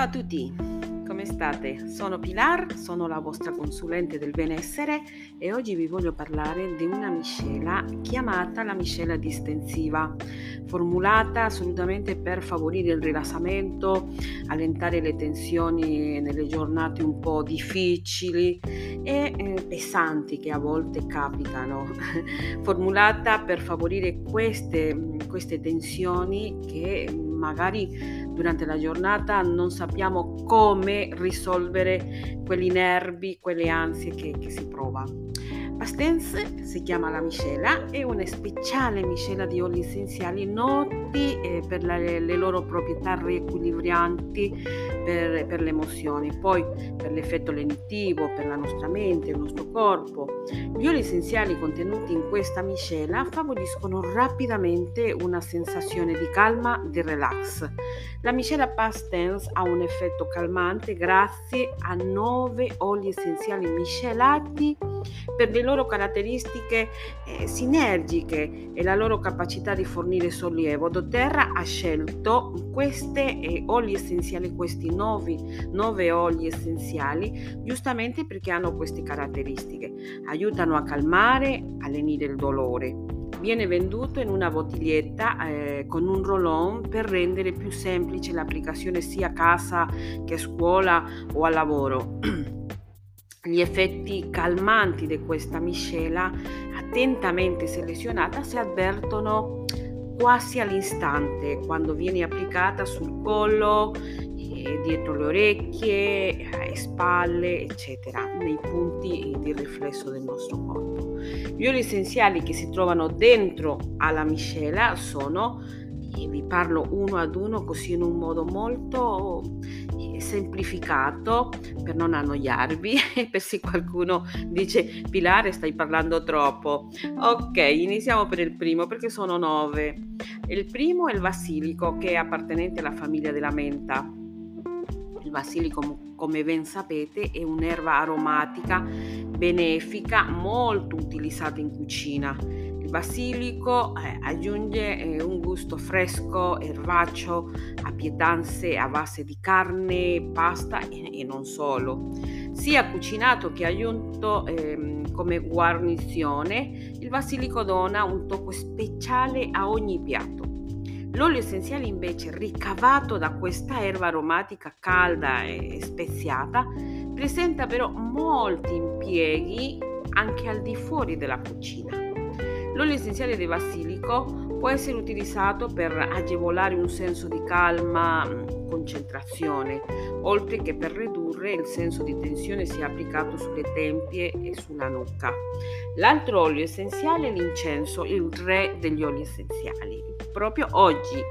Ciao a tutti, come state? Sono Pilar, sono la vostra consulente del benessere e oggi vi voglio parlare di una miscela chiamata la miscela distensiva, formulata assolutamente per favorire il rilassamento, allentare le tensioni nelle giornate un po' difficili e eh, pesanti che a volte capitano, formulata per favorire queste, queste tensioni che magari durante la giornata non sappiamo come risolvere quegli nervi, quelle ansie che, che si prova. Pastens si chiama la miscela, è una speciale miscela di oli essenziali noti eh, per la, le loro proprietà riequilibranti per, per, le emozioni, poi per l'effetto lenitivo, per la nostra mente, il nostro corpo. Gli oli essenziali contenuti in questa miscela favoriscono rapidamente una sensazione di calma, di relax. La miscela Pastens ha un effetto calmante grazie a nove oli essenziali miscelati per le loro caratteristiche eh, sinergiche e la loro capacità di fornire sollievo. doTERRA ha scelto queste eh, oli essenziali, questi nuovi, nove oli essenziali, giustamente perché hanno queste caratteristiche. Aiutano a calmare, a lenire il dolore. Viene venduto in una bottiglietta eh, con un roll-on per rendere più semplice l'applicazione sia a casa che a scuola o al lavoro. Gli effetti calmanti di questa miscela, attentamente selezionata, si avvertono quasi all'istante quando viene applicata sul collo, eh, dietro le orecchie, eh, spalle, eccetera, nei punti di riflesso del nostro corpo. Gli oli essenziali che si trovano dentro alla miscela sono, vi parlo uno ad uno così in un modo molto semplificato per non annoiarvi e per se qualcuno dice Pilare stai parlando troppo. Ok, iniziamo per il primo perché sono nove. Il primo è il basilico che è appartenente alla famiglia della menta. Il basilico, come ben sapete, è un'erba aromatica benefica molto utilizzata in cucina basilico eh, aggiunge eh, un gusto fresco, erbaceo, a pietanze a base di carne, pasta e, e non solo. Sia cucinato che aggiunto eh, come guarnizione, il basilico dona un tocco speciale a ogni piatto. L'olio essenziale invece ricavato da questa erba aromatica calda e speziata presenta però molti impieghi anche al di fuori della cucina. L'olio essenziale di basilico può essere utilizzato per agevolare un senso di calma, mm, concentrazione, oltre che per ridurre il senso di tensione sia applicato sulle tempie e sulla nuca. L'altro olio essenziale è l'incenso, il re degli oli essenziali. Proprio oggi,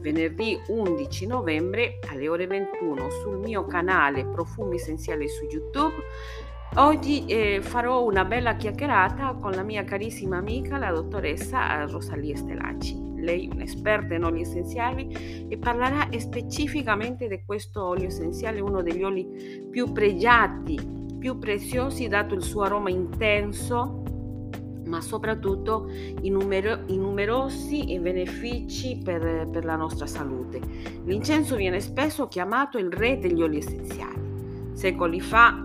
venerdì 11 novembre alle ore 21 sul mio canale Profumi Essenziali su YouTube Oggi eh, farò una bella chiacchierata con la mia carissima amica, la dottoressa Rosalia Stelacci. Lei è un'esperta in oli essenziali e parlerà specificamente di questo olio essenziale, uno degli oli più pregiati, più preziosi, dato il suo aroma intenso, ma soprattutto i, numero- i numerosi benefici per, per la nostra salute. L'incenso viene spesso chiamato il re degli oli essenziali. Secoli fa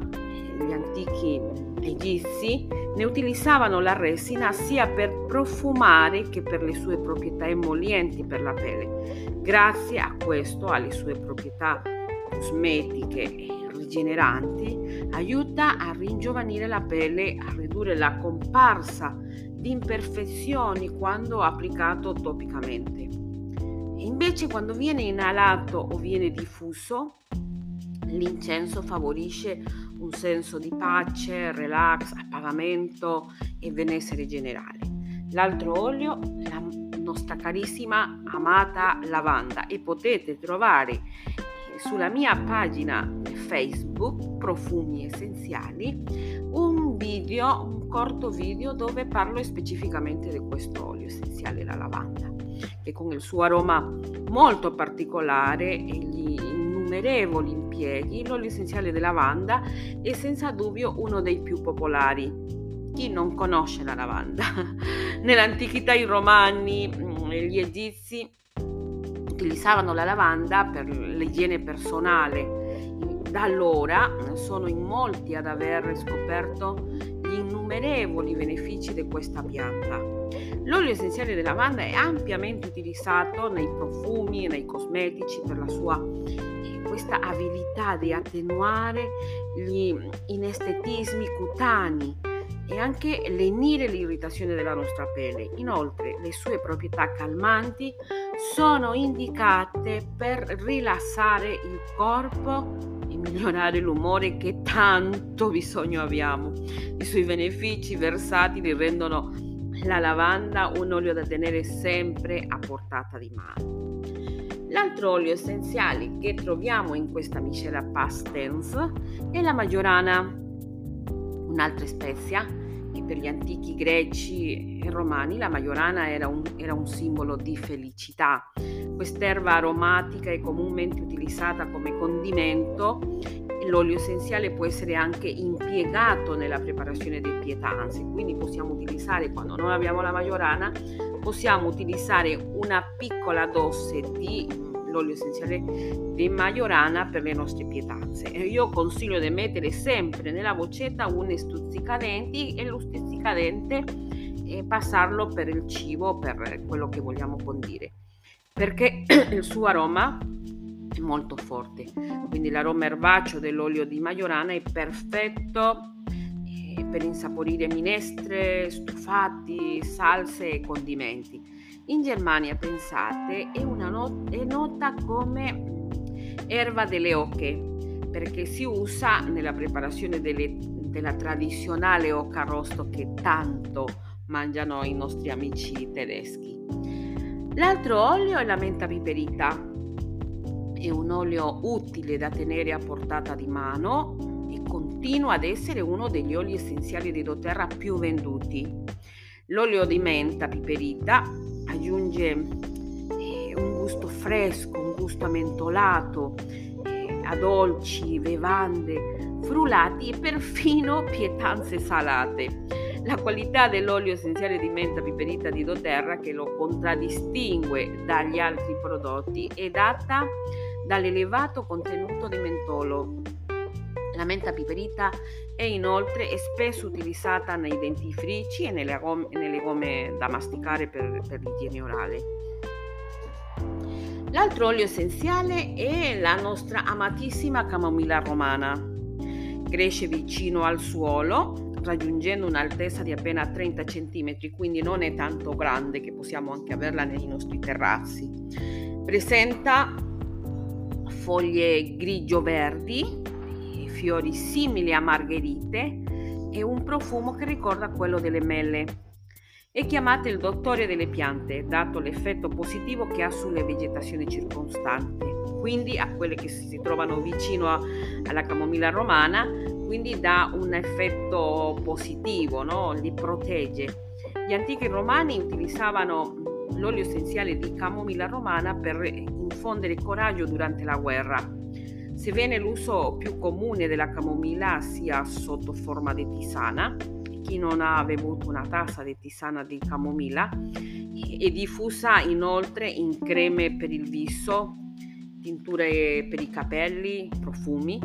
gli antichi egizi ne utilizzavano la resina sia per profumare che per le sue proprietà emolienti per la pelle. Grazie a questo, alle sue proprietà cosmetiche e rigeneranti, aiuta a ringiovanire la pelle, a ridurre la comparsa di imperfezioni quando applicato topicamente. Invece quando viene inalato o viene diffuso, l'incenso favorisce un senso di pace, relax, appagamento e benessere generale. L'altro olio, la nostra carissima amata lavanda e potete trovare eh, sulla mia pagina Facebook Profumi Essenziali un video, un corto video dove parlo specificamente di questo olio essenziale, la lavanda, che con il suo aroma molto particolare e gli innumerevoli impieghi, l'olio essenziale di lavanda è senza dubbio uno dei più popolari. Chi non conosce la lavanda? Nell'antichità i romani, mm, gli egizi utilizzavano la lavanda per l'igiene personale. Da allora sono in molti ad aver scoperto gli innumerevoli benefici di questa pianta. L'olio essenziale di lavanda è ampiamente utilizzato nei profumi e nei cosmetici per la sua questa abilità di attenuare gli inestetismi cutanei e anche lenire l'irritazione della nostra pelle. Inoltre le sue proprietà calmanti sono indicate per rilassare il corpo e migliorare l'umore che tanto bisogno abbiamo. I suoi benefici versatili rendono la lavanda un olio da tenere sempre a portata di mano. L'altro olio essenziale che troviamo in questa miscela pastens è la maggiorana un'altra spezia che per gli antichi greci e romani la majorana era un, era un simbolo di felicità. Quest'erba aromatica è comunemente utilizzata come condimento l'olio essenziale può essere anche impiegato nella preparazione dei pietanze, quindi possiamo utilizzare quando non abbiamo la majorana, possiamo utilizzare una piccola dose di l'olio essenziale di Majorana per le nostre pietanze. Io consiglio di mettere sempre nella boccetta un stuzzicadenti e lo stuzzicadente e passarlo per il cibo, per quello che vogliamo condire, perché il suo aroma molto forte. Quindi l'aroma erbaceo dell'olio di Majorana è perfetto eh, per insaporire minestre, stufati, salse e condimenti. In Germania, pensate, è, not- è nota come erba delle oche perché si usa nella preparazione delle, della tradizionale oca arrosto che tanto mangiano i nostri amici tedeschi. L'altro olio è la menta piperita. È un olio utile da tenere a portata di mano e continua ad essere uno degli oli essenziali di doTERRA più venduti. L'olio di menta piperita aggiunge eh, un gusto fresco, un gusto ammentolato, eh, a dolci, bevande, frullati e perfino pietanze salate. La qualità dell'olio essenziale di menta piperita di doTERRA che lo contraddistingue dagli altri prodotti è data dall'elevato contenuto di mentolo, la menta piperita è inoltre spesso utilizzata nei dentifrici e nelle, gomme, nelle gomme da masticare per, per l'igiene orale. L'altro olio essenziale è la nostra amatissima camomilla romana. Cresce vicino al suolo, raggiungendo un'altezza di appena 30 cm, quindi non è tanto grande che possiamo anche averla nei nostri terrazzi. Presenta foglie grigio-verdi fiori simili a margherite e un profumo che ricorda quello delle mele. È chiamata il dottore delle piante, dato l'effetto positivo che ha sulle vegetazioni circostanti, quindi a quelle che si trovano vicino a, alla camomilla romana, quindi dà un effetto positivo, no? li protegge. Gli antichi romani utilizzavano l'olio essenziale di camomilla romana per infondere coraggio durante la guerra Sebbene l'uso più comune della camomilla sia sotto forma di tisana, chi non ha bevuto una tazza di tisana di camomilla è diffusa inoltre in creme per il viso, tinture per i capelli, profumi.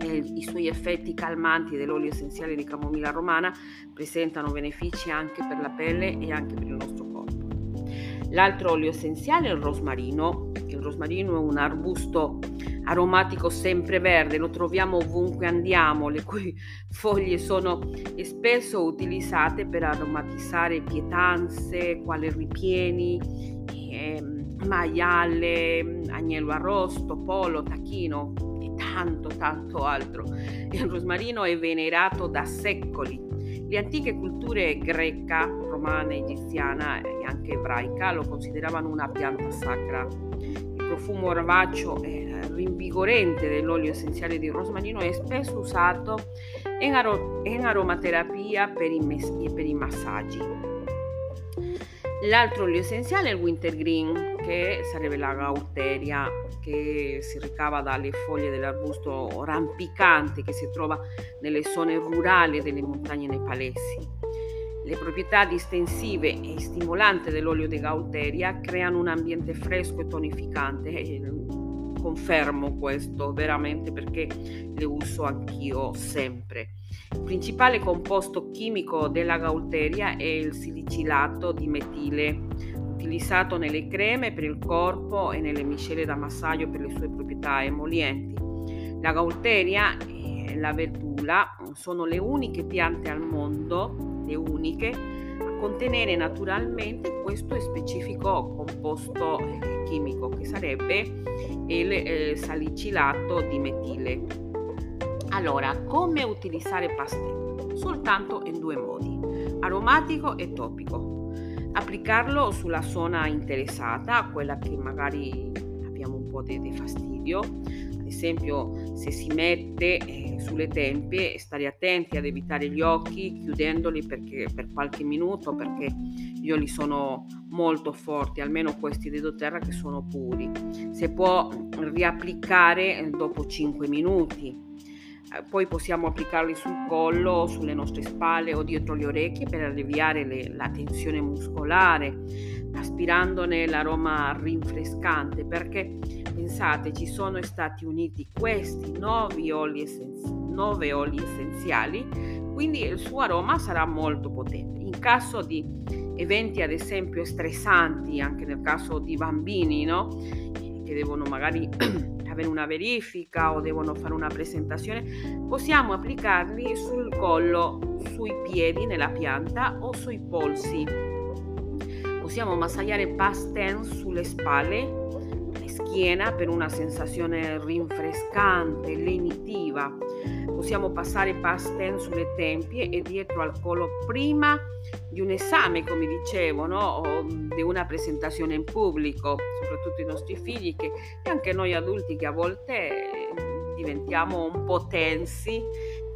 I suoi effetti calmanti dell'olio essenziale di camomilla romana presentano benefici anche per la pelle e anche per il nostro corpo. L'altro olio essenziale è il rosmarino. Il rosmarino è un arbusto aromatico sempreverde, lo troviamo ovunque andiamo, le cui foglie sono spesso utilizzate per aromatizzare pietanze, quali ripieni, eh, maiale, agnello arrosto, polo, tacchino e tanto tanto altro. Il rosmarino è venerato da secoli. Le antiche culture greca, romana, egiziana e anche ebraica lo consideravano una pianta sacra profumo erbaceo e rinvigorente dell'olio essenziale di rosmarino è spesso usato in, aro- in aromaterapia per i, mes- per i massaggi. L'altro olio essenziale è il wintergreen, che sarebbe la gaulteria che si ricava dalle foglie dell'arbusto rampicante che si trova nelle zone rurali delle montagne nepalesi. Le proprietà distensive e stimolanti dell'olio di Gauteria creano un ambiente fresco e tonificante. Confermo questo veramente perché le uso anch'io sempre. Il principale composto chimico della Gauteria è il silicilato di metile, utilizzato nelle creme per il corpo e nelle miscele da massaggio per le sue proprietà emolienti. La Gauteria e la verdula sono le uniche piante al mondo le uniche contenere naturalmente questo specifico composto eh, chimico che sarebbe il eh, salicilato di metile. Allora, come utilizzare pastello? Soltanto in due modi, aromatico e topico. Applicarlo sulla zona interessata, quella che magari abbiamo un po' di fastidio, esempio se si mette eh, sulle tempie, stare attenti ad evitare gli occhi chiudendoli perché, per qualche minuto perché io li sono molto forti, almeno questi di doTERRA che sono puri. Si può riapplicare eh, dopo 5 minuti. Eh, poi possiamo applicarli sul collo, sulle nostre spalle o dietro le orecchie per alleviare le, la tensione muscolare, aspirandone l'aroma rinfrescante perché pensate ci sono stati uniti questi nuovi oli, essenziali, nove oli essenziali, quindi il suo aroma sarà molto potente. In caso di eventi ad esempio stressanti, anche nel caso di bambini, no? che devono magari avere una verifica o devono fare una presentazione, possiamo applicarli sul collo, sui piedi nella pianta o sui polsi. Possiamo massaggiare past tense sulle spalle schiena per una sensazione rinfrescante, lenitiva. Possiamo passare pasten sulle tempie e dietro al collo prima di un esame, come dicevo, no? o di una presentazione in pubblico, soprattutto i nostri figli che, e anche noi adulti che a volte diventiamo un po' tensi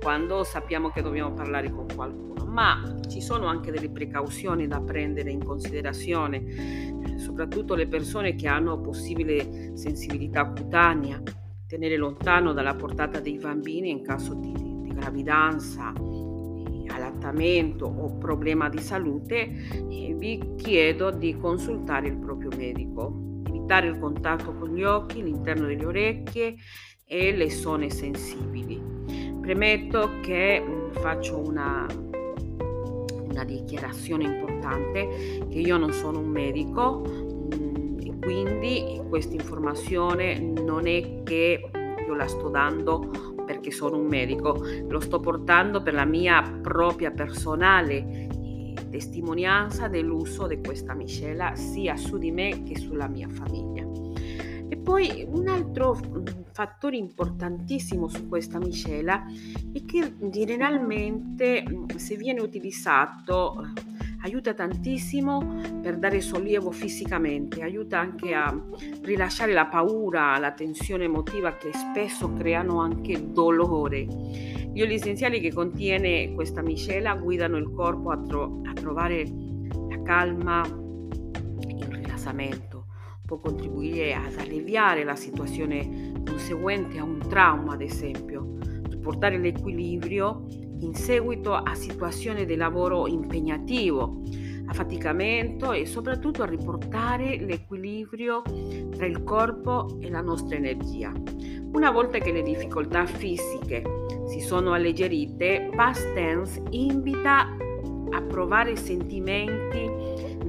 quando sappiamo che dobbiamo parlare con qualcuno, ma ci sono anche delle precauzioni da prendere in considerazione, soprattutto le persone che hanno possibile sensibilità cutanea, tenere lontano dalla portata dei bambini in caso di, di gravidanza, allattamento o problema di salute, vi chiedo di consultare il proprio medico, evitare il contatto con gli occhi, l'interno delle orecchie e le zone sensibili. Premetto che mm, faccio una, una dichiarazione importante, che io non sono un medico mm, e quindi questa informazione non è che io la sto dando perché sono un medico, lo sto portando per la mia propria personale eh, testimonianza dell'uso di questa miscela sia su di me che sulla mia famiglia. E poi un altro mm, fattore importantissimo su questa miscela è che generalmente mm, se viene utilizzato aiuta tantissimo per dare sollievo fisicamente, aiuta anche a rilasciare la paura, la tensione emotiva che spesso creano anche dolore. Gli oli essenziali che contiene questa miscela guidano il corpo a, tro- a trovare la calma, il rilassamento può contribuire ad alleviare la situazione conseguente a un trauma, ad esempio, riportare l'equilibrio in seguito a situazioni di lavoro impegnativo, affaticamento e soprattutto a riportare l'equilibrio tra il corpo e la nostra energia. Una volta che le difficoltà fisiche si sono alleggerite, Past Tense invita a provare sentimenti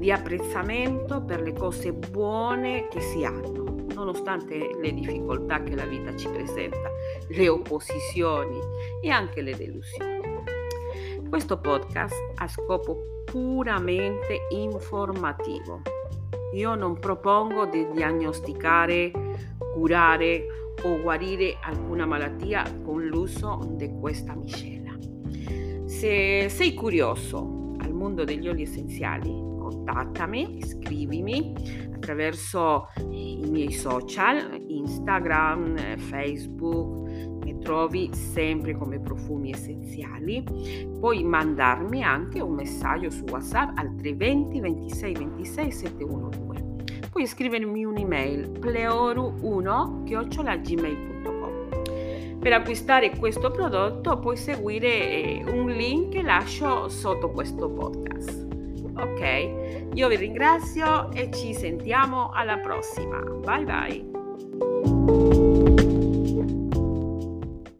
di apprezzamento per le cose buone che si hanno, nonostante le difficoltà che la vita ci presenta, le opposizioni e anche le delusioni. Questo podcast ha scopo puramente informativo. Io non propongo di diagnosticare, curare o guarire alcuna malattia con l'uso di questa miscela. Se sei curioso al mondo degli oli essenziali, contattami, scrivimi attraverso i miei social, Instagram, Facebook, mi trovi sempre come profumi essenziali. Puoi mandarmi anche un messaggio su WhatsApp al 320 26 26 712. Puoi scrivermi un'email pleoru1 chiocciolagmail.com Per acquistare questo prodotto puoi seguire eh, un link che lascio sotto questo podcast. Ok, io vi ringrazio e ci sentiamo alla prossima. Bye bye.